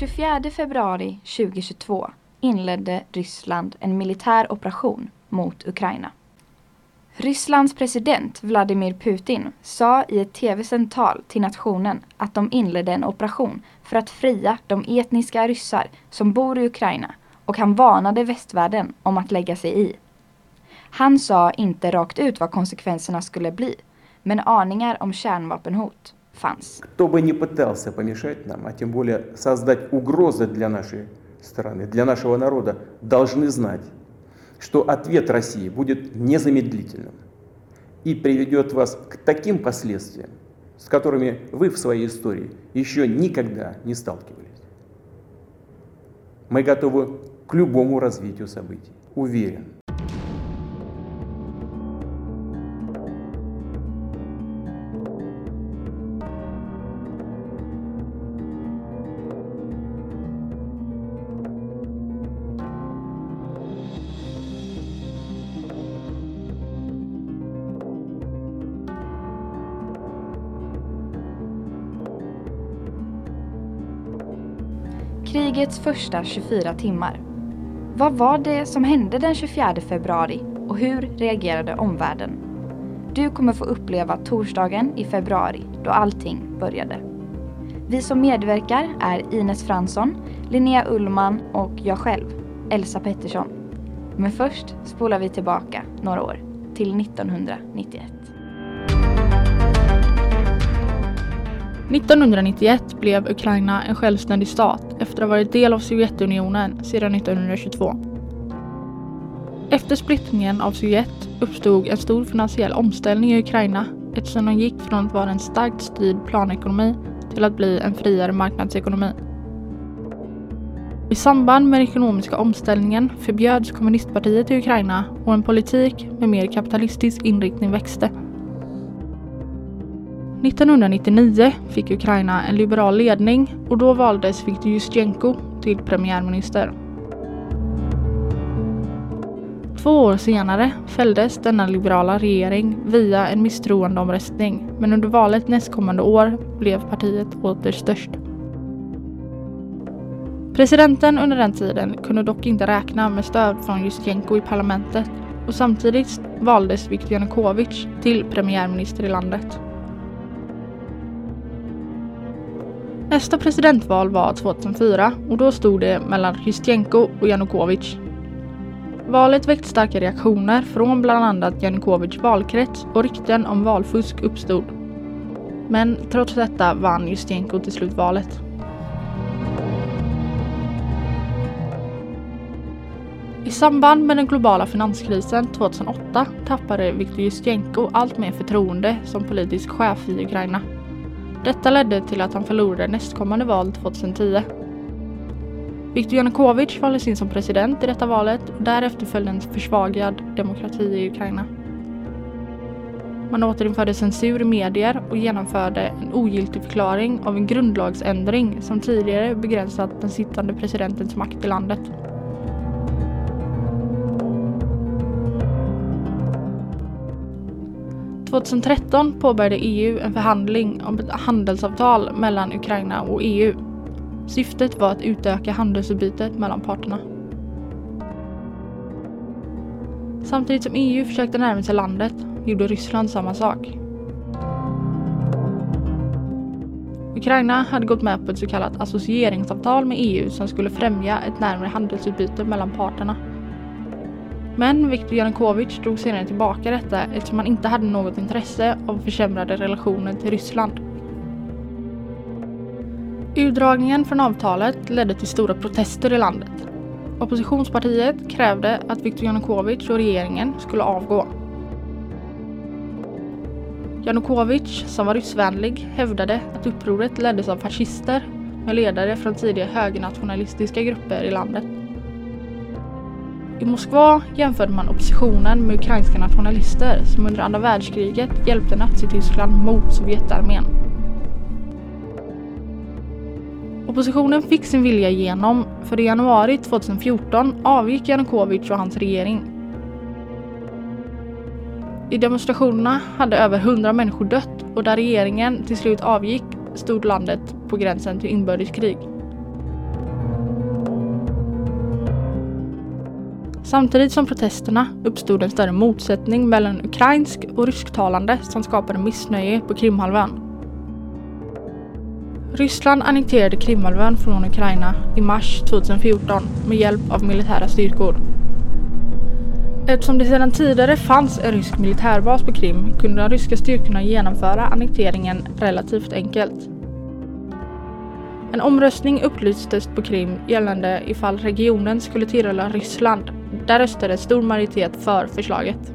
Den 24 februari 2022 inledde Ryssland en militär operation mot Ukraina. Rysslands president Vladimir Putin sa i ett tv-sänt tal till nationen att de inledde en operation för att fria de etniska ryssar som bor i Ukraina och han varnade västvärlden om att lägga sig i. Han sa inte rakt ut vad konsekvenserna skulle bli, men aningar om kärnvapenhot fanns. Кто бы ни пытался помешать нам, а тем более создать угрозы для нашей страны, для нашего народа, должны знать, что ответ России будет незамедлительным и приведет вас к таким последствиям, с которыми вы в своей истории еще никогда не сталкивались. Мы готовы к любому развитию событий. Уверен. Krigets första 24 timmar. Vad var det som hände den 24 februari och hur reagerade omvärlden? Du kommer få uppleva torsdagen i februari då allting började. Vi som medverkar är Ines Fransson, Linnea Ullman och jag själv, Elsa Pettersson. Men först spolar vi tillbaka några år till 1991. 1991 blev Ukraina en självständig stat efter att ha varit del av Sovjetunionen sedan 1922. Efter splittringen av Sovjet uppstod en stor finansiell omställning i Ukraina eftersom de gick från att vara en starkt styrd planekonomi till att bli en friare marknadsekonomi. I samband med den ekonomiska omställningen förbjöds kommunistpartiet i Ukraina och en politik med mer kapitalistisk inriktning växte. 1999 fick Ukraina en liberal ledning och då valdes Viktor Justjenko till premiärminister. Två år senare fälldes denna liberala regering via en misstroendeomröstning men under valet nästkommande år blev partiet åter störst. Presidenten under den tiden kunde dock inte räkna med stöd från Justjenko i parlamentet och samtidigt valdes Viktor Janukovych till premiärminister i landet. Nästa presidentval var 2004 och då stod det mellan Justjenko och Janukovic. Valet väckte starka reaktioner från bland annat Janukovyč valkrets och rykten om valfusk uppstod. Men trots detta vann Justjenko till slut valet. I samband med den globala finanskrisen 2008 tappade Viktor Justenko allt mer förtroende som politisk chef i Ukraina. Detta ledde till att han förlorade nästkommande val 2010. Viktor Janukovyč valdes in som president i detta valet och därefter följde en försvagad demokrati i Ukraina. Man återinförde censur i medier och genomförde en ogiltig förklaring av en grundlagsändring som tidigare begränsat den sittande presidentens makt i landet. –2013 påbörjade EU en förhandling om ett handelsavtal mellan Ukraina och EU. Syftet var att utöka handelsutbytet mellan parterna. Samtidigt som EU försökte närma sig landet gjorde Ryssland samma sak. Ukraina hade gått med på ett så kallat associeringsavtal med EU som skulle främja ett närmare handelsutbyte mellan parterna. Men Viktor Janukovytj drog senare tillbaka detta eftersom han inte hade något intresse av försämrade relationer till Ryssland. Urdragningen från avtalet ledde till stora protester i landet. Oppositionspartiet krävde att Viktor Janukovytj och regeringen skulle avgå. Janukovytj, som var ryssvänlig, hävdade att upproret leddes av fascister med ledare från tidigare högernationalistiska grupper i landet. I Moskva jämförde man oppositionen med ukrainska nationalister som under andra världskriget hjälpte Nazityskland mot Sovjetarmén. Oppositionen fick sin vilja igenom för i januari 2014 avgick Janukovyč och hans regering. I demonstrationerna hade över 100 människor dött och där regeringen till slut avgick stod landet på gränsen till inbördeskrig. Samtidigt som protesterna uppstod en större motsättning mellan ukrainsk och rysktalande som skapade missnöje på Krimhalvön. Ryssland annekterade Krimhalvön från Ukraina i mars 2014 med hjälp av militära styrkor. Eftersom det sedan tidigare fanns en rysk militärbas på Krim kunde de ryska styrkorna genomföra annekteringen relativt enkelt. En omröstning upplystes på Krim gällande ifall regionen skulle tillhöra Ryssland. Där röstade en stor majoritet för förslaget.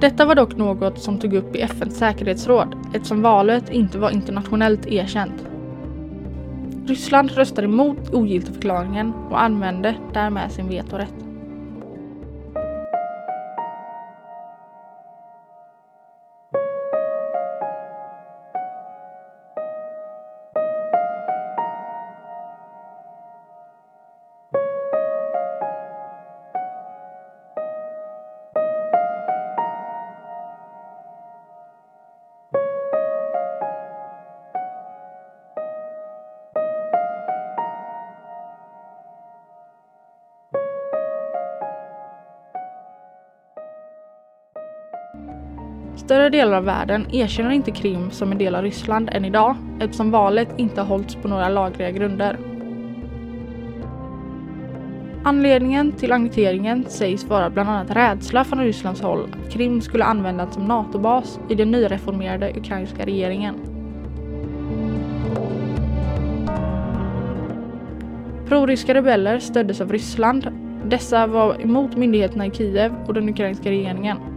Detta var dock något som tog upp i FNs säkerhetsråd eftersom valet inte var internationellt erkänt. Ryssland röstade emot ogiltigförklaringen och använde därmed sin vetorätt. Större delar av världen erkänner inte Krim som en del av Ryssland än idag eftersom valet inte har hållits på några lagliga grunder. Anledningen till annekteringen sägs vara bland annat rädsla från Rysslands håll att Krim skulle användas som NATO-bas i den nyreformerade ukrainska regeringen. Proryska rebeller stöddes av Ryssland. Dessa var emot myndigheterna i Kiev och den ukrainska regeringen.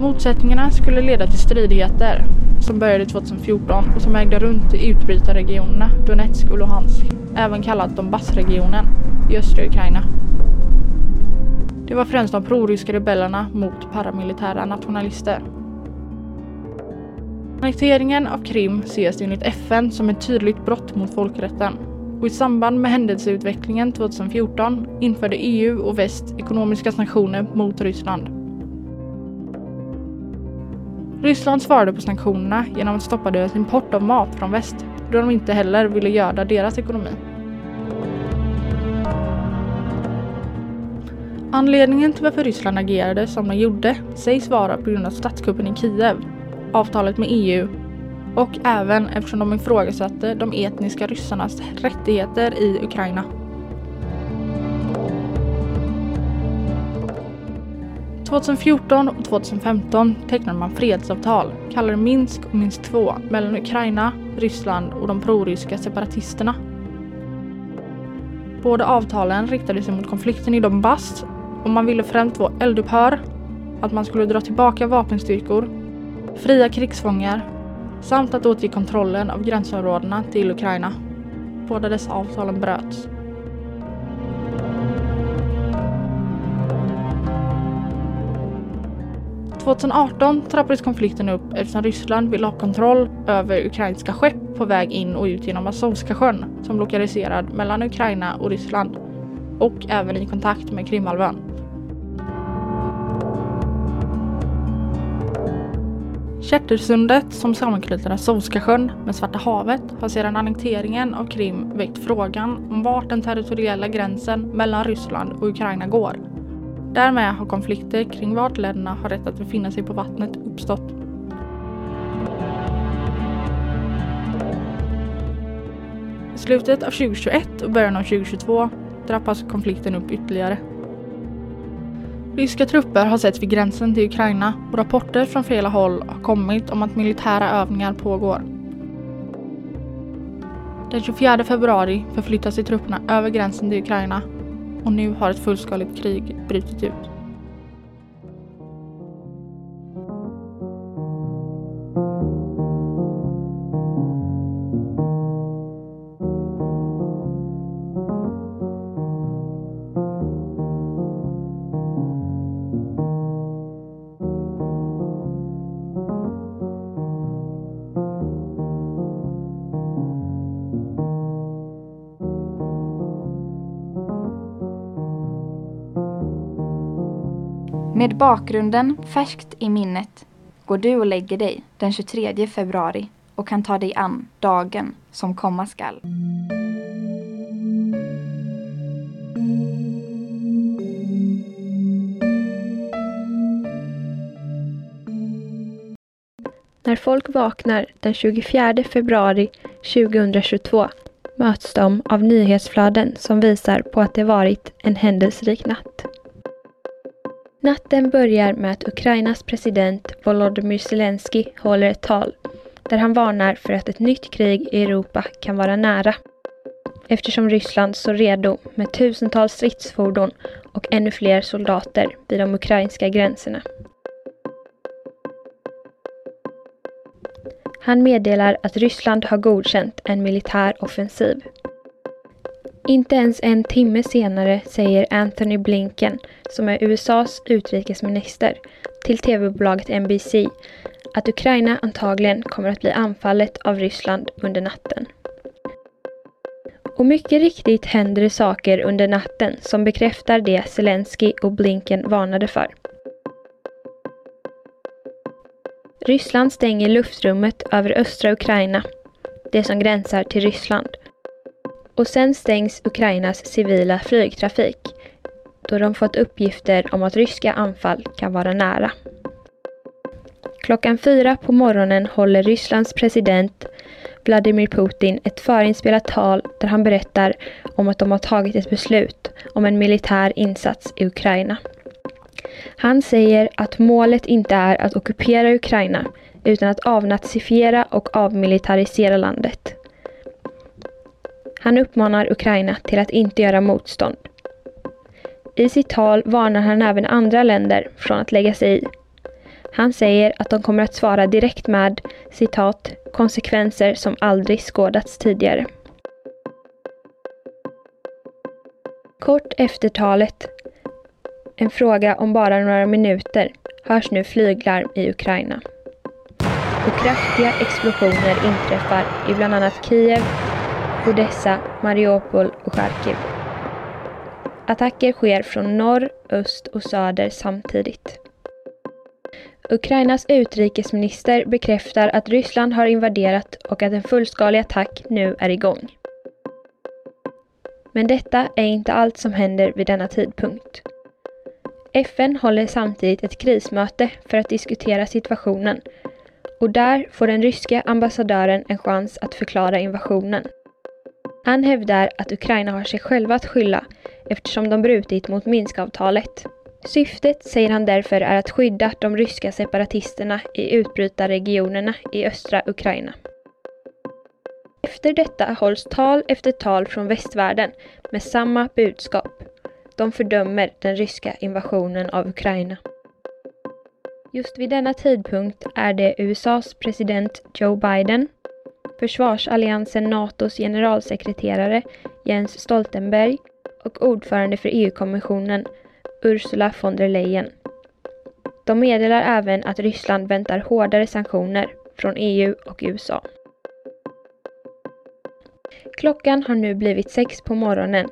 Motsättningarna skulle leda till stridigheter som började 2014 och som ägde runt i utbrytarregionerna Donetsk och Luhansk, även kallat Donbassregionen, i östra Ukraina. Det var främst de proryska rebellerna mot paramilitära nationalister. Annekteringen av Krim ses enligt FN som ett tydligt brott mot folkrätten och i samband med händelseutvecklingen 2014 införde EU och väst ekonomiska sanktioner mot Ryssland. Ryssland svarade på sanktionerna genom att stoppa deras import av mat från väst då de inte heller ville göda deras ekonomi. Anledningen till varför Ryssland agerade som de gjorde sägs vara på grund av statskuppen i Kiev, avtalet med EU och även eftersom de ifrågasatte de etniska ryssarnas rättigheter i Ukraina. 2014 och 2015 tecknade man fredsavtal, kallade Minsk och Minsk 2, mellan Ukraina, Ryssland och de proryska separatisterna. Båda avtalen riktade sig mot konflikten i Donbass och man ville främst få eldupphör, att man skulle dra tillbaka vapenstyrkor, fria krigsfångar samt att återge kontrollen av gränsområdena till Ukraina. Båda dessa avtalen bröts. 2018 trappades konflikten upp eftersom Ryssland ville ha kontroll över ukrainska skepp på väg in och ut genom Azovska sjön som lokaliserad mellan Ukraina och Ryssland och även i kontakt med Krimhalvön. Kättersundet som sammanknyter Azovska sjön med Svarta havet har sedan annekteringen av Krim väckt frågan om vart den territoriella gränsen mellan Ryssland och Ukraina går Därmed har konflikter kring vart länderna har rätt att befinna sig på vattnet uppstått. I slutet av 2021 och början av 2022 trappas konflikten upp ytterligare. Ryska trupper har setts vid gränsen till Ukraina och rapporter från flera håll har kommit om att militära övningar pågår. Den 24 februari förflyttar sig trupperna över gränsen till Ukraina och nu har ett fullskaligt krig brutit ut. Med bakgrunden färskt i minnet går du och lägger dig den 23 februari och kan ta dig an dagen som komma skall. När folk vaknar den 24 februari 2022 möts de av nyhetsflöden som visar på att det varit en händelserik natt. Natten börjar med att Ukrainas president Volodymyr Zelensky håller ett tal där han varnar för att ett nytt krig i Europa kan vara nära. Eftersom Ryssland står redo med tusentals stridsfordon och ännu fler soldater vid de ukrainska gränserna. Han meddelar att Ryssland har godkänt en militär offensiv. Inte ens en timme senare säger Anthony Blinken, som är USAs utrikesminister, till tv-bolaget NBC att Ukraina antagligen kommer att bli anfallet av Ryssland under natten. Och mycket riktigt händer det saker under natten som bekräftar det Zelensky och Blinken varnade för. Ryssland stänger luftrummet över östra Ukraina, det som gränsar till Ryssland. Och sen stängs Ukrainas civila flygtrafik, då de fått uppgifter om att ryska anfall kan vara nära. Klockan fyra på morgonen håller Rysslands president Vladimir Putin ett förinspelat tal där han berättar om att de har tagit ett beslut om en militär insats i Ukraina. Han säger att målet inte är att ockupera Ukraina utan att avnazifiera och avmilitarisera landet. Han uppmanar Ukraina till att inte göra motstånd. I sitt tal varnar han även andra länder från att lägga sig i. Han säger att de kommer att svara direkt med citat konsekvenser som aldrig skådats tidigare. Kort efter talet en fråga om bara några minuter hörs nu flyglarm i Ukraina. Och kraftiga explosioner inträffar i bland annat Kiev, Odessa, Mariupol och Charkiv. Attacker sker från norr, öst och söder samtidigt. Ukrainas utrikesminister bekräftar att Ryssland har invaderat och att en fullskalig attack nu är igång. Men detta är inte allt som händer vid denna tidpunkt. FN håller samtidigt ett krismöte för att diskutera situationen och där får den ryska ambassadören en chans att förklara invasionen. Han hävdar att Ukraina har sig själva att skylla eftersom de brutit mot Minskavtalet. Syftet säger han därför är att skydda de ryska separatisterna i utbrytarregionerna i östra Ukraina. Efter detta hålls tal efter tal från västvärlden med samma budskap. De fördömer den ryska invasionen av Ukraina. Just vid denna tidpunkt är det USAs president Joe Biden, försvarsalliansen NATOs generalsekreterare Jens Stoltenberg och ordförande för EU-kommissionen Ursula von der Leyen. De meddelar även att Ryssland väntar hårdare sanktioner från EU och USA. Klockan har nu blivit sex på morgonen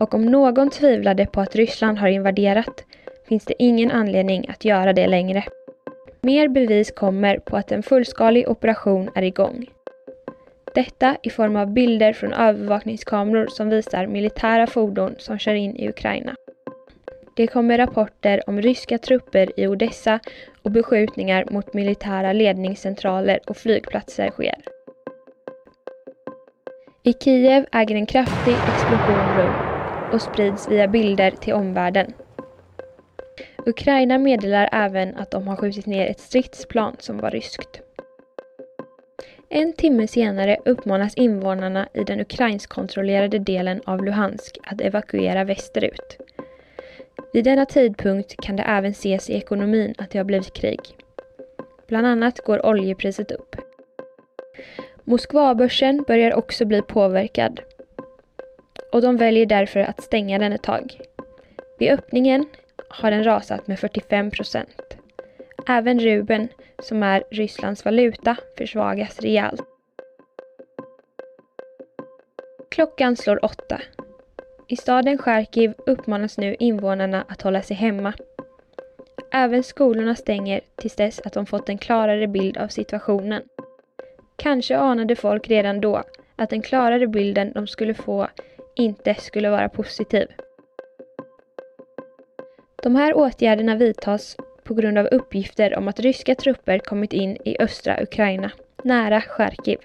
och om någon tvivlade på att Ryssland har invaderat finns det ingen anledning att göra det längre. Mer bevis kommer på att en fullskalig operation är igång. Detta i form av bilder från övervakningskameror som visar militära fordon som kör in i Ukraina. Det kommer rapporter om ryska trupper i Odessa och beskjutningar mot militära ledningscentraler och flygplatser sker. I Kiev äger en kraftig explosion rum och sprids via bilder till omvärlden. Ukraina meddelar även att de har skjutit ner ett stridsplan som var ryskt. En timme senare uppmanas invånarna i den ukrainskkontrollerade delen av Luhansk att evakuera västerut. Vid denna tidpunkt kan det även ses i ekonomin att det har blivit krig. Bland annat går oljepriset upp. Moskvabörsen börjar också bli påverkad och de väljer därför att stänga den ett tag. Vid öppningen har den rasat med 45 procent. Även rubeln, som är Rysslands valuta, försvagas rejält. Klockan slår åtta. I staden Charkiv uppmanas nu invånarna att hålla sig hemma. Även skolorna stänger tills dess att de fått en klarare bild av situationen. Kanske anade folk redan då att den klarare bilden de skulle få inte skulle vara positiv. De här åtgärderna vidtas på grund av uppgifter om att ryska trupper kommit in i östra Ukraina, nära Charkiv.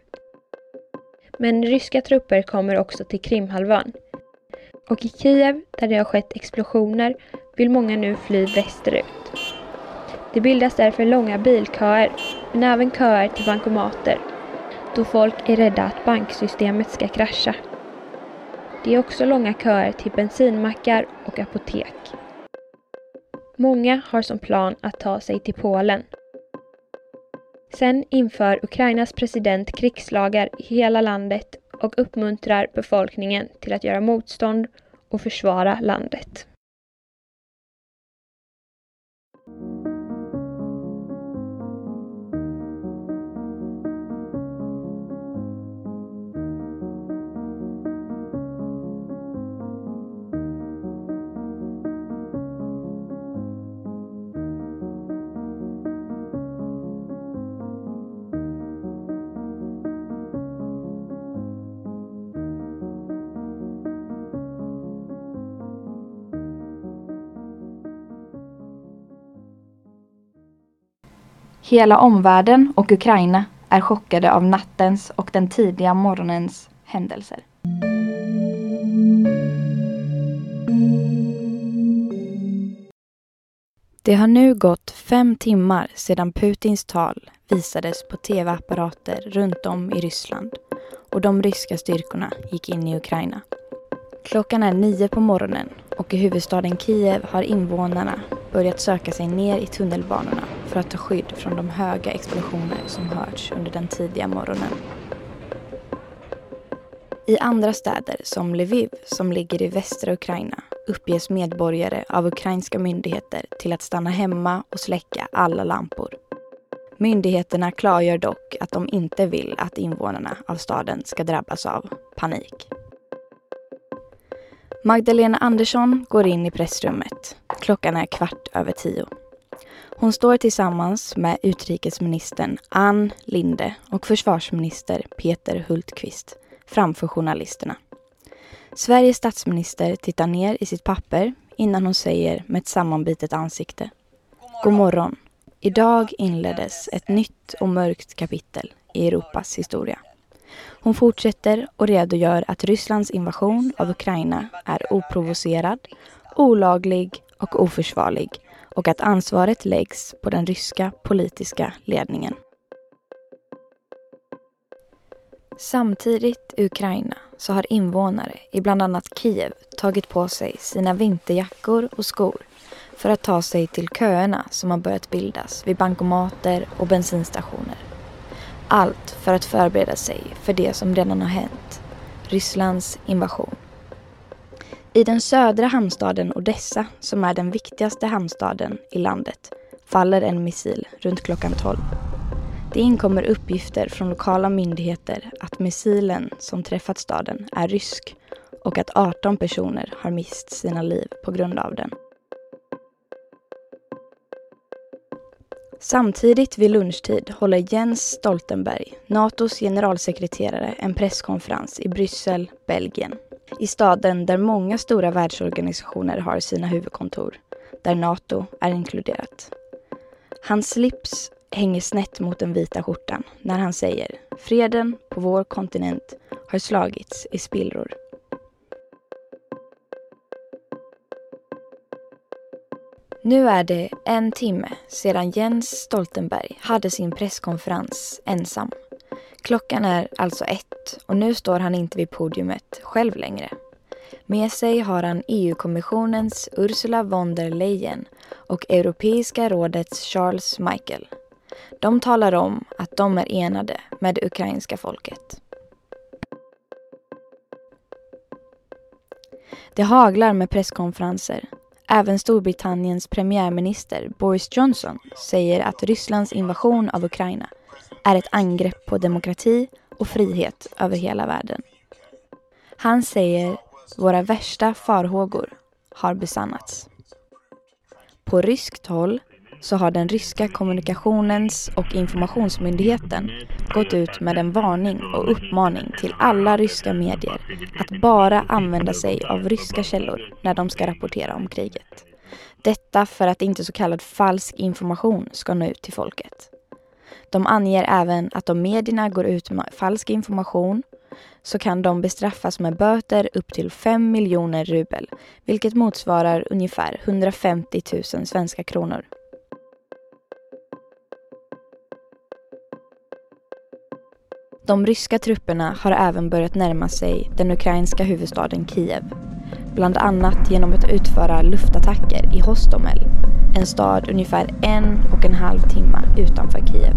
Men ryska trupper kommer också till Krimhalvön. Och i Kiev, där det har skett explosioner, vill många nu fly västerut. Det bildas därför långa bilköer, men även köer till bankomater, då folk är rädda att banksystemet ska krascha. Det är också långa köer till bensinmackar och apotek. Många har som plan att ta sig till Polen. Sen inför Ukrainas president krigslagar i hela landet och uppmuntrar befolkningen till att göra motstånd och försvara landet. Hela omvärlden och Ukraina är chockade av nattens och den tidiga morgonens händelser. Det har nu gått fem timmar sedan Putins tal visades på tv-apparater runt om i Ryssland och de ryska styrkorna gick in i Ukraina. Klockan är nio på morgonen och i huvudstaden Kiev har invånarna börjat söka sig ner i tunnelbanorna för att ta skydd från de höga explosioner som hörts under den tidiga morgonen. I andra städer som Lviv, som ligger i västra Ukraina, uppges medborgare av ukrainska myndigheter till att stanna hemma och släcka alla lampor. Myndigheterna klargör dock att de inte vill att invånarna av staden ska drabbas av panik. Magdalena Andersson går in i pressrummet. Klockan är kvart över tio. Hon står tillsammans med utrikesministern Ann Linde och försvarsminister Peter Hultqvist framför journalisterna. Sveriges statsminister tittar ner i sitt papper innan hon säger med ett sammanbitet ansikte. God morgon. Idag inleddes ett nytt och mörkt kapitel i Europas historia. Hon fortsätter och redogör att Rysslands invasion av Ukraina är oprovocerad, olaglig och oförsvarlig och att ansvaret läggs på den ryska politiska ledningen. Samtidigt i Ukraina så har invånare i bland annat Kiev tagit på sig sina vinterjackor och skor för att ta sig till köerna som har börjat bildas vid bankomater och bensinstationer. Allt för att förbereda sig för det som redan har hänt. Rysslands invasion. I den södra hamnstaden Odessa, som är den viktigaste hamnstaden i landet, faller en missil runt klockan 12. Det inkommer uppgifter från lokala myndigheter att missilen som träffat staden är rysk och att 18 personer har mist sina liv på grund av den. Samtidigt vid lunchtid håller Jens Stoltenberg, Natos generalsekreterare, en presskonferens i Bryssel, Belgien. I staden där många stora världsorganisationer har sina huvudkontor, där Nato är inkluderat. Hans slips hänger snett mot den vita skjortan när han säger freden på vår kontinent har slagits i spillror. Nu är det en timme sedan Jens Stoltenberg hade sin presskonferens ensam. Klockan är alltså ett och nu står han inte vid podiumet själv längre. Med sig har han EU-kommissionens Ursula von der Leyen och Europeiska rådets Charles Michael. De talar om att de är enade med det ukrainska folket. Det haglar med presskonferenser Även Storbritanniens premiärminister Boris Johnson säger att Rysslands invasion av Ukraina är ett angrepp på demokrati och frihet över hela världen. Han säger våra värsta farhågor har besannats. På ryskt håll så har den ryska kommunikationens och informationsmyndigheten gått ut med en varning och uppmaning till alla ryska medier att bara använda sig av ryska källor när de ska rapportera om kriget. Detta för att inte så kallad falsk information ska nå ut till folket. De anger även att om medierna går ut med falsk information så kan de bestraffas med böter upp till 5 miljoner rubel, vilket motsvarar ungefär 150 000 svenska kronor. De ryska trupperna har även börjat närma sig den ukrainska huvudstaden Kiev. Bland annat genom att utföra luftattacker i Hostomel, en stad ungefär en och en halv timme utanför Kiev.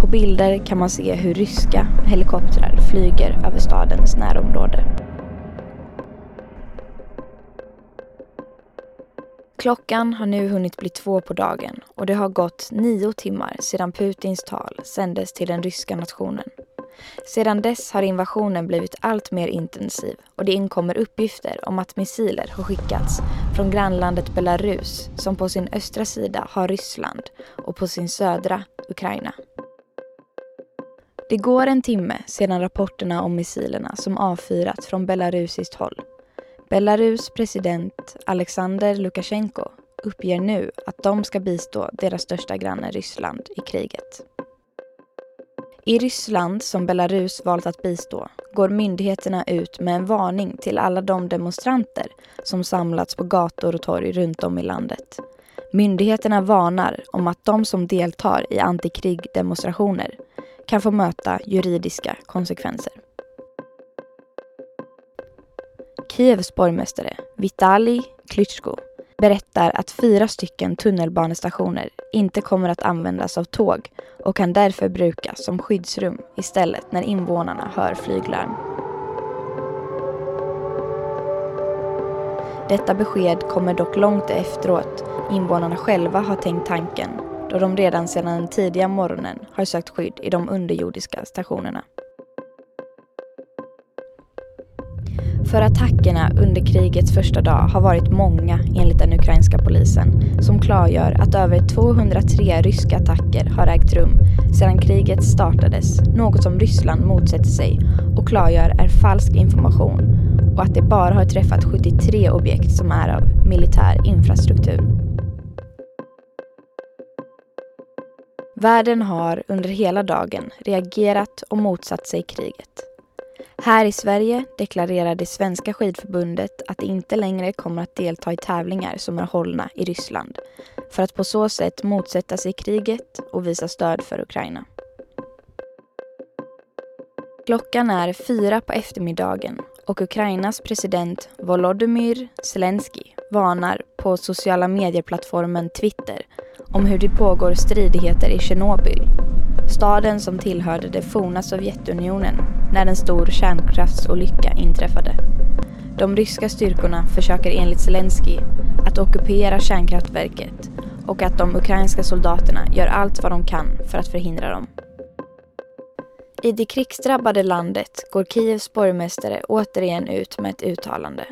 På bilder kan man se hur ryska helikoptrar flyger över stadens närområde. Klockan har nu hunnit bli två på dagen och det har gått nio timmar sedan Putins tal sändes till den ryska nationen. Sedan dess har invasionen blivit allt mer intensiv och det inkommer uppgifter om att missiler har skickats från grannlandet Belarus som på sin östra sida har Ryssland och på sin södra Ukraina. Det går en timme sedan rapporterna om missilerna som avfyrats från belarusiskt håll. Belarus president Alexander Lukasjenko uppger nu att de ska bistå deras största granne Ryssland i kriget. I Ryssland, som Belarus valt att bistå, går myndigheterna ut med en varning till alla de demonstranter som samlats på gator och torg runt om i landet. Myndigheterna varnar om att de som deltar i antikrigdemonstrationer kan få möta juridiska konsekvenser. Kievs borgmästare Vitali Klitschko berättar att fyra stycken tunnelbanestationer inte kommer att användas av tåg och kan därför brukas som skyddsrum istället när invånarna hör flyglarm. Detta besked kommer dock långt efteråt invånarna själva har tänkt tanken då de redan sedan den tidiga morgonen har sökt skydd i de underjordiska stationerna. För attackerna under krigets första dag har varit många enligt den ukrainska polisen som klargör att över 203 ryska attacker har ägt rum sedan kriget startades, något som Ryssland motsätter sig och klargör är falsk information och att det bara har träffat 73 objekt som är av militär infrastruktur. Världen har under hela dagen reagerat och motsatt sig kriget. Här i Sverige deklarerar det svenska skidförbundet att det inte längre kommer att delta i tävlingar som är hållna i Ryssland för att på så sätt motsätta sig kriget och visa stöd för Ukraina. Klockan är fyra på eftermiddagen och Ukrainas president Volodymyr Zelensky varnar på sociala medieplattformen Twitter om hur det pågår stridigheter i Tjernobyl staden som tillhörde det forna Sovjetunionen när en stor kärnkraftsolycka inträffade. De ryska styrkorna försöker enligt Zelensky att ockupera kärnkraftverket och att de ukrainska soldaterna gör allt vad de kan för att förhindra dem. I det krigsdrabbade landet går Kievs borgmästare återigen ut med ett uttalande.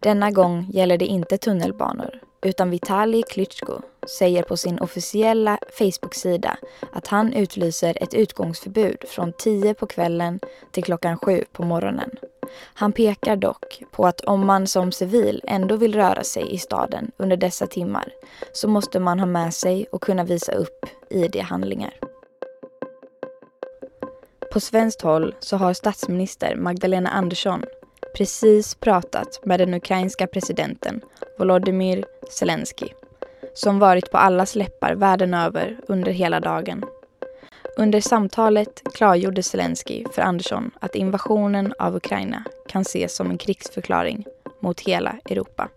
Denna gång gäller det inte tunnelbanor utan Vitali Klitschko säger på sin officiella Facebook-sida att han utlyser ett utgångsförbud från 10 på kvällen till klockan 7 på morgonen. Han pekar dock på att om man som civil ändå vill röra sig i staden under dessa timmar så måste man ha med sig och kunna visa upp ID-handlingar. På svenskt håll så har statsminister Magdalena Andersson precis pratat med den ukrainska presidenten Volodymyr Zelensky som varit på allas läppar världen över under hela dagen. Under samtalet klargjorde Zelensky för Andersson att invasionen av Ukraina kan ses som en krigsförklaring mot hela Europa.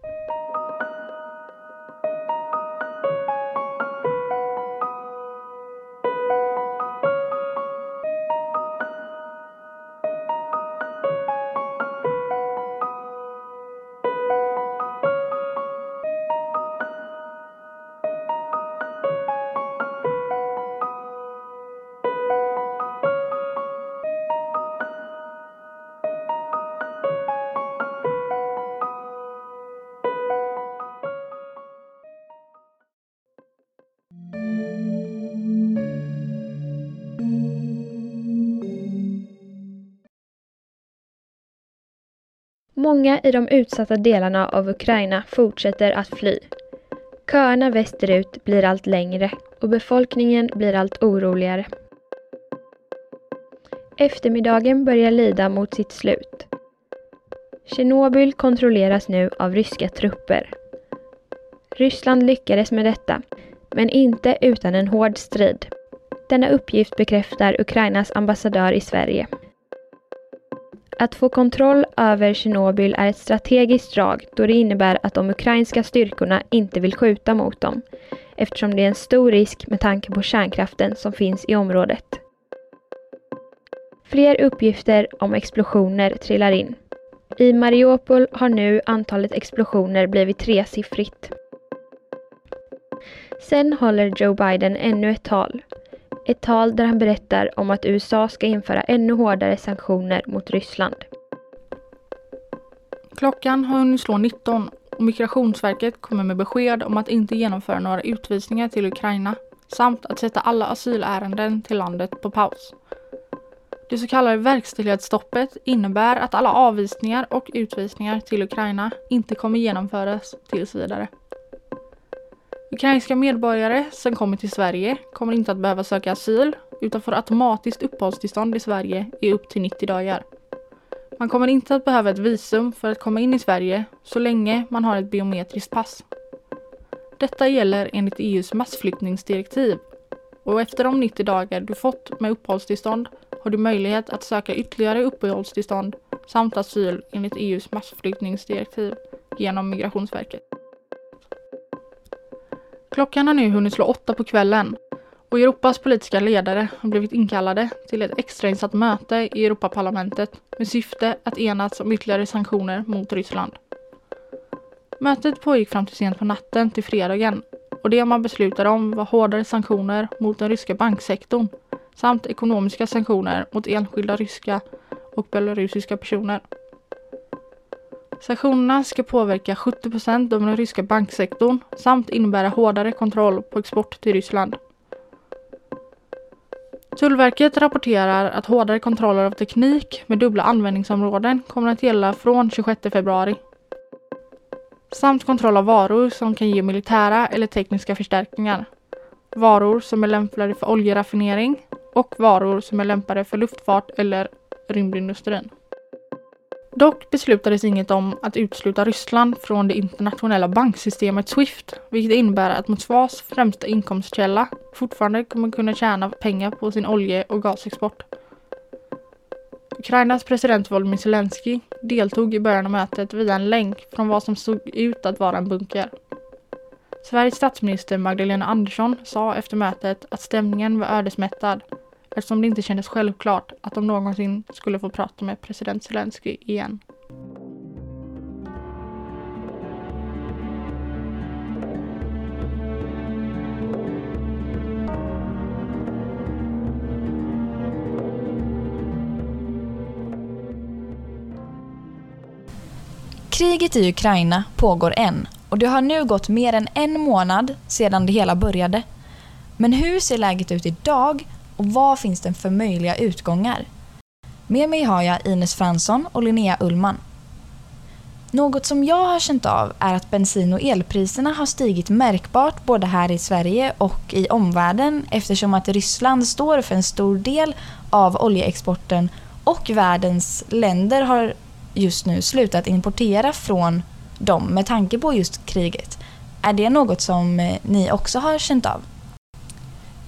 Många i de utsatta delarna av Ukraina fortsätter att fly. Köerna västerut blir allt längre och befolkningen blir allt oroligare. Eftermiddagen börjar lida mot sitt slut. Tjernobyl kontrolleras nu av ryska trupper. Ryssland lyckades med detta, men inte utan en hård strid. Denna uppgift bekräftar Ukrainas ambassadör i Sverige. Att få kontroll över Tjernobyl är ett strategiskt drag då det innebär att de ukrainska styrkorna inte vill skjuta mot dem, eftersom det är en stor risk med tanke på kärnkraften som finns i området. Fler uppgifter om explosioner trillar in. I Mariupol har nu antalet explosioner blivit tresiffrigt. Sen håller Joe Biden ännu ett tal. Ett tal där han berättar om att USA ska införa ännu hårdare sanktioner mot Ryssland. Klockan har hunnit slå 19 och Migrationsverket kommer med besked om att inte genomföra några utvisningar till Ukraina samt att sätta alla asylärenden till landet på paus. Det så kallade verkställighetsstoppet innebär att alla avvisningar och utvisningar till Ukraina inte kommer genomföras tills vidare. Ukrainska medborgare som kommer till Sverige kommer inte att behöva söka asyl utan får automatiskt uppehållstillstånd i Sverige i upp till 90 dagar. Man kommer inte att behöva ett visum för att komma in i Sverige så länge man har ett biometriskt pass. Detta gäller enligt EUs massflyktningsdirektiv och efter de 90 dagar du fått med uppehållstillstånd har du möjlighet att söka ytterligare uppehållstillstånd samt asyl enligt EUs massflyktningsdirektiv genom Migrationsverket. Klockan har nu hunnit slå åtta på kvällen och Europas politiska ledare har blivit inkallade till ett extrainsatt möte i Europaparlamentet med syfte att enas om ytterligare sanktioner mot Ryssland. Mötet pågick fram till sent på natten till fredagen och det man beslutade om var hårdare sanktioner mot den ryska banksektorn samt ekonomiska sanktioner mot enskilda ryska och belarusiska personer. Sanktionerna ska påverka 70 procent av den ryska banksektorn samt innebära hårdare kontroll på export till Ryssland. Tullverket rapporterar att hårdare kontroller av teknik med dubbla användningsområden kommer att gälla från 26 februari. Samt kontroll av varor som kan ge militära eller tekniska förstärkningar. Varor som är lämpade för oljeraffinering och varor som är lämpade för luftfart eller rymdindustrin. Dock beslutades inget om att utesluta Ryssland från det internationella banksystemet Swift, vilket innebär att Moskvas främsta inkomstkälla fortfarande kommer kunna tjäna pengar på sin olje och gasexport. Ukrainas president Volodymyr Zelensky deltog i början av mötet via en länk från vad som såg ut att vara en bunker. Sveriges statsminister Magdalena Andersson sa efter mötet att stämningen var ödesmättad eftersom det inte kändes självklart att de någonsin skulle få prata med president Zelensky igen. Kriget i Ukraina pågår än och det har nu gått mer än en månad sedan det hela började. Men hur ser läget ut idag och vad finns det för möjliga utgångar? Med mig har jag Ines Fransson och Linnea Ullman. Något som jag har känt av är att bensin och elpriserna har stigit märkbart både här i Sverige och i omvärlden eftersom att Ryssland står för en stor del av oljeexporten och världens länder har just nu slutat importera från dem med tanke på just kriget. Är det något som eh, ni också har känt av?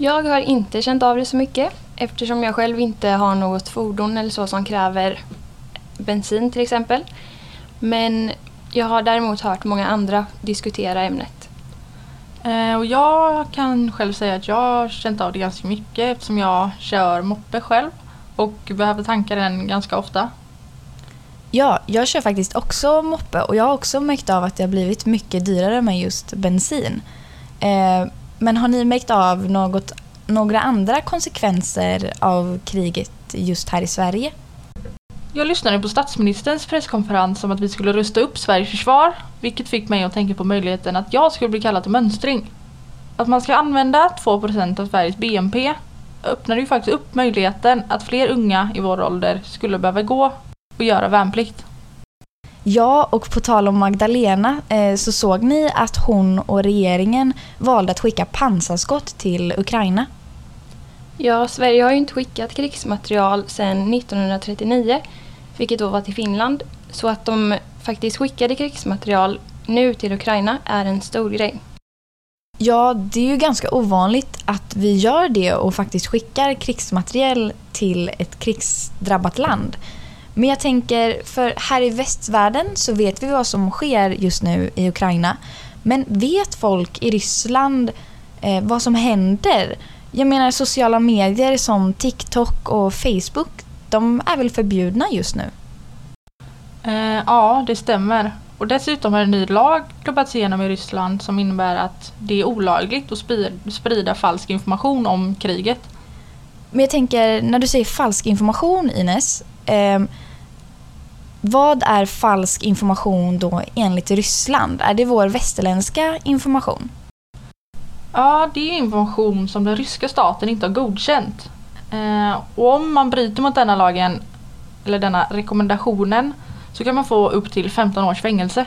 Jag har inte känt av det så mycket eftersom jag själv inte har något fordon eller så som kräver bensin till exempel. Men jag har däremot hört många andra diskutera ämnet. Eh, och jag kan själv säga att jag har känt av det ganska mycket eftersom jag kör moppe själv och behöver tanka den ganska ofta. Ja, jag kör faktiskt också moppe och jag har också märkt av att det har blivit mycket dyrare med just bensin. Men har ni märkt av något, några andra konsekvenser av kriget just här i Sverige? Jag lyssnade på statsministerns presskonferens om att vi skulle rusta upp Sveriges försvar, vilket fick mig att tänka på möjligheten att jag skulle bli kallad till mönstring. Att man ska använda 2% av Sveriges BNP öppnade ju faktiskt upp möjligheten att fler unga i vår ålder skulle behöva gå och göra värnplikt. Ja, och på tal om Magdalena eh, så såg ni att hon och regeringen valde att skicka pansarskott till Ukraina. Ja, Sverige har ju inte skickat krigsmaterial sedan 1939, vilket då var till Finland. Så att de faktiskt skickade krigsmaterial nu till Ukraina är en stor grej. Ja, det är ju ganska ovanligt att vi gör det och faktiskt skickar krigsmateriel till ett krigsdrabbat land. Men jag tänker, för här i västvärlden så vet vi vad som sker just nu i Ukraina. Men vet folk i Ryssland eh, vad som händer? Jag menar sociala medier som TikTok och Facebook, de är väl förbjudna just nu? Eh, ja, det stämmer. Och dessutom har en ny lag klubbats igenom i Ryssland som innebär att det är olagligt att sprida falsk information om kriget. Men jag tänker, när du säger falsk information Ines, eh, vad är falsk information då enligt Ryssland? Är det vår västerländska information? Ja, det är information som den ryska staten inte har godkänt. Och om man bryter mot denna lagen, eller denna rekommendationen, så kan man få upp till 15 års fängelse.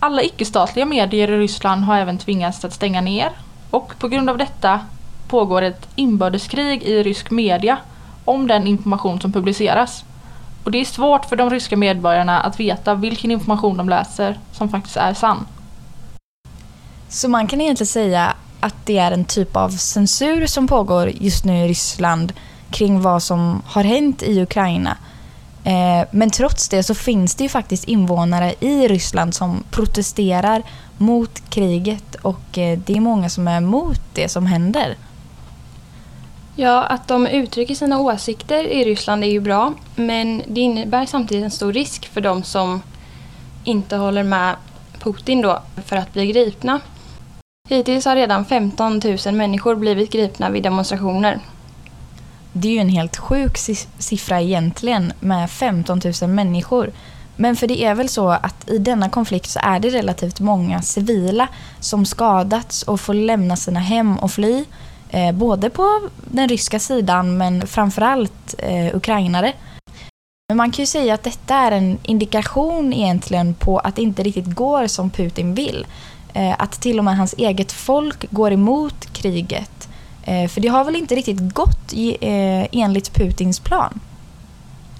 Alla icke-statliga medier i Ryssland har även tvingats att stänga ner och på grund av detta pågår ett inbördeskrig i rysk media om den information som publiceras. Och det är svårt för de ryska medborgarna att veta vilken information de läser som faktiskt är sann. Så man kan egentligen säga att det är en typ av censur som pågår just nu i Ryssland kring vad som har hänt i Ukraina. Eh, men trots det så finns det ju faktiskt invånare i Ryssland som protesterar mot kriget och eh, det är många som är emot det som händer. Ja, att de uttrycker sina åsikter i Ryssland är ju bra men det innebär samtidigt en stor risk för de som inte håller med Putin då för att bli gripna. Hittills har redan 15 000 människor blivit gripna vid demonstrationer. Det är ju en helt sjuk siffra egentligen med 15 000 människor. Men för det är väl så att i denna konflikt så är det relativt många civila som skadats och får lämna sina hem och fly. Eh, både på den ryska sidan men framförallt eh, ukrainare. Men man kan ju säga att detta är en indikation egentligen på att det inte riktigt går som Putin vill. Eh, att till och med hans eget folk går emot kriget. Eh, för det har väl inte riktigt gått i, eh, enligt Putins plan?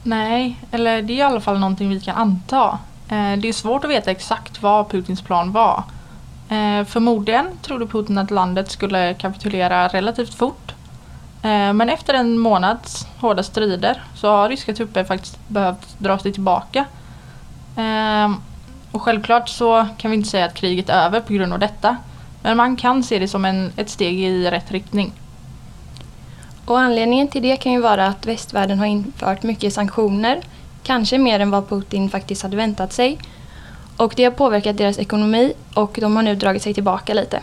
Nej, eller det är i alla fall någonting vi kan anta. Eh, det är svårt att veta exakt vad Putins plan var. Eh, förmodligen trodde Putin att landet skulle kapitulera relativt fort. Eh, men efter en månads hårda strider så har ryska trupper faktiskt behövt dra sig tillbaka. Eh, och självklart så kan vi inte säga att kriget är över på grund av detta. Men man kan se det som en, ett steg i rätt riktning. Och anledningen till det kan ju vara att västvärlden har infört mycket sanktioner. Kanske mer än vad Putin faktiskt hade väntat sig. Och det har påverkat deras ekonomi och de har nu dragit sig tillbaka lite.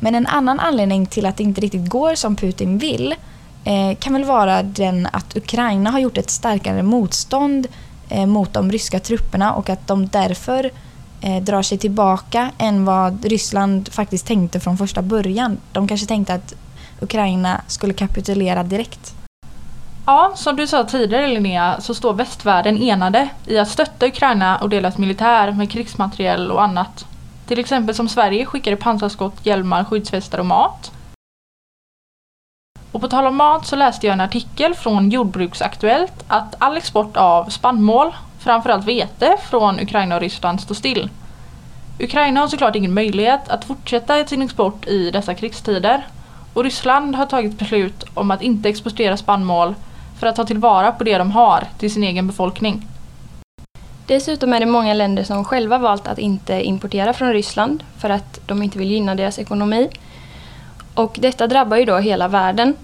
Men en annan anledning till att det inte riktigt går som Putin vill eh, kan väl vara den att Ukraina har gjort ett starkare motstånd eh, mot de ryska trupperna och att de därför eh, drar sig tillbaka än vad Ryssland faktiskt tänkte från första början. De kanske tänkte att Ukraina skulle kapitulera direkt. Ja, som du sa tidigare Linnea så står västvärlden enade i att stötta Ukraina och deras militär med krigsmateriel och annat. Till exempel som Sverige skickade pansarskott, hjälmar, skyddsvästar och mat. Och på tal om mat så läste jag en artikel från Jordbruksaktuellt att all export av spannmål, framförallt vete, från Ukraina och Ryssland står still. Ukraina har såklart ingen möjlighet att fortsätta sin export i dessa krigstider och Ryssland har tagit beslut om att inte exportera spannmål för att ta tillvara på det de har till sin egen befolkning. Dessutom är det många länder som själva valt att inte importera från Ryssland för att de inte vill gynna deras ekonomi. Och detta drabbar ju då hela världen.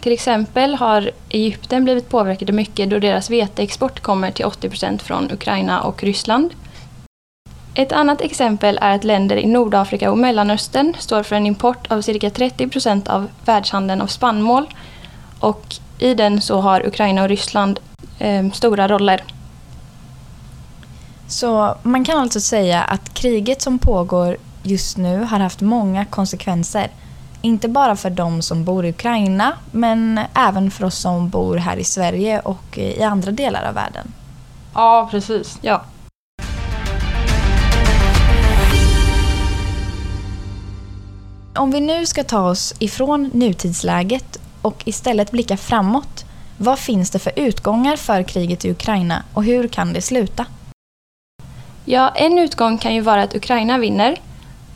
Till exempel har Egypten blivit påverkade mycket då deras veteexport kommer till 80% från Ukraina och Ryssland. Ett annat exempel är att länder i Nordafrika och Mellanöstern står för en import av cirka 30% av världshandeln av spannmål och i den så har Ukraina och Ryssland eh, stora roller. Så man kan alltså säga att kriget som pågår just nu har haft många konsekvenser. Inte bara för de som bor i Ukraina men även för oss som bor här i Sverige och i andra delar av världen. Ja, precis. Ja. Om vi nu ska ta oss ifrån nutidsläget och istället blicka framåt. Vad finns det för utgångar för kriget i Ukraina och hur kan det sluta? Ja, en utgång kan ju vara att Ukraina vinner.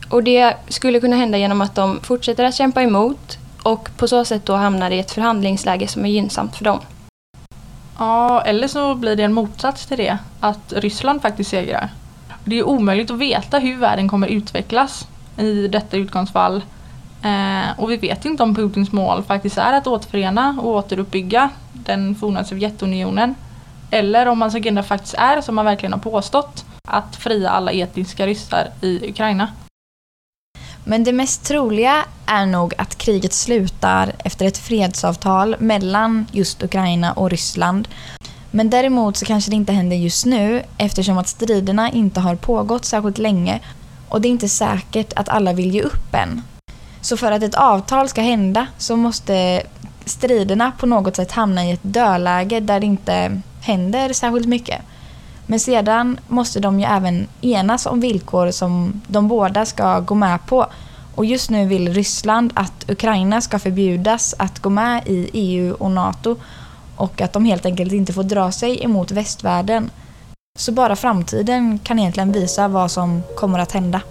Och det skulle kunna hända genom att de fortsätter att kämpa emot och på så sätt då hamnar i ett förhandlingsläge som är gynnsamt för dem. Ja, eller så blir det en motsats till det. Att Ryssland faktiskt segrar. Det är omöjligt att veta hur världen kommer utvecklas i detta utgångsfall. Eh, och vi vet inte om Putins mål faktiskt är att återförena och återuppbygga den forna Sovjetunionen. Eller om hans agenda faktiskt är, som man verkligen har påstått, att fria alla etniska ryssar i Ukraina. Men det mest troliga är nog att kriget slutar efter ett fredsavtal mellan just Ukraina och Ryssland. Men däremot så kanske det inte händer just nu eftersom att striderna inte har pågått särskilt länge och det är inte säkert att alla vill ge upp än. Så för att ett avtal ska hända så måste striderna på något sätt hamna i ett dödläge där det inte händer särskilt mycket. Men sedan måste de ju även enas om villkor som de båda ska gå med på. Och just nu vill Ryssland att Ukraina ska förbjudas att gå med i EU och NATO och att de helt enkelt inte får dra sig emot västvärlden. Så bara framtiden kan egentligen visa vad som kommer att hända.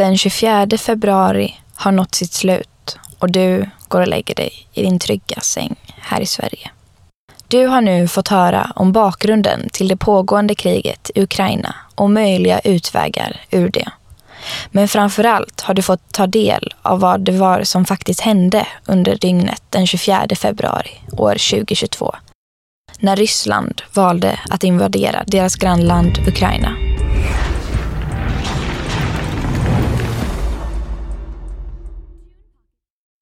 Den 24 februari har nått sitt slut och du går och lägger dig i din trygga säng här i Sverige. Du har nu fått höra om bakgrunden till det pågående kriget i Ukraina och möjliga utvägar ur det. Men framför allt har du fått ta del av vad det var som faktiskt hände under dygnet den 24 februari år 2022. När Ryssland valde att invadera deras grannland Ukraina.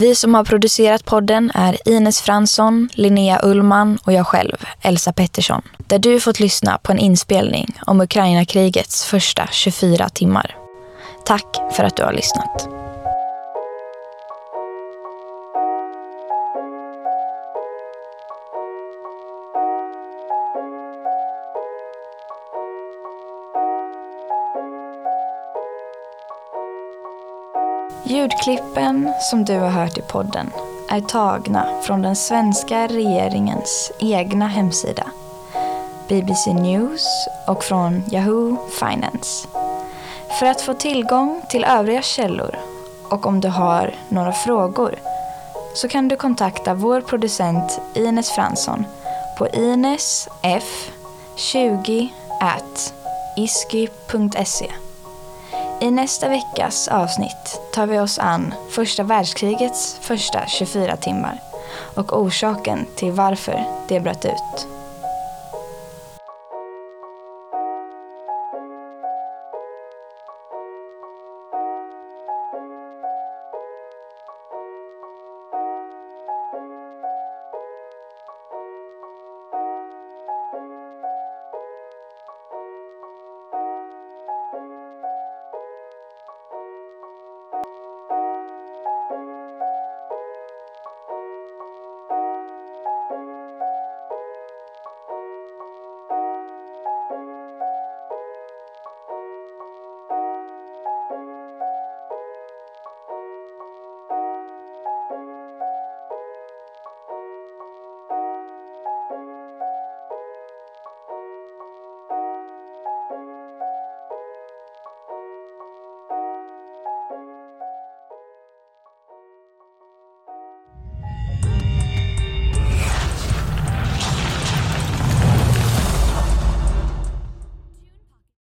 Vi som har producerat podden är Ines Fransson, Linnea Ullman och jag själv, Elsa Pettersson. Där du fått lyssna på en inspelning om Ukraina-krigets första 24 timmar. Tack för att du har lyssnat. Ljudklippen som du har hört i podden är tagna från den svenska regeringens egna hemsida, BBC News och från Yahoo Finance. För att få tillgång till övriga källor och om du har några frågor så kan du kontakta vår producent Ines Fransson på inesf20 iski.se isky.se. I nästa veckas avsnitt tar vi oss an första världskrigets första 24 timmar och orsaken till varför det bröt ut.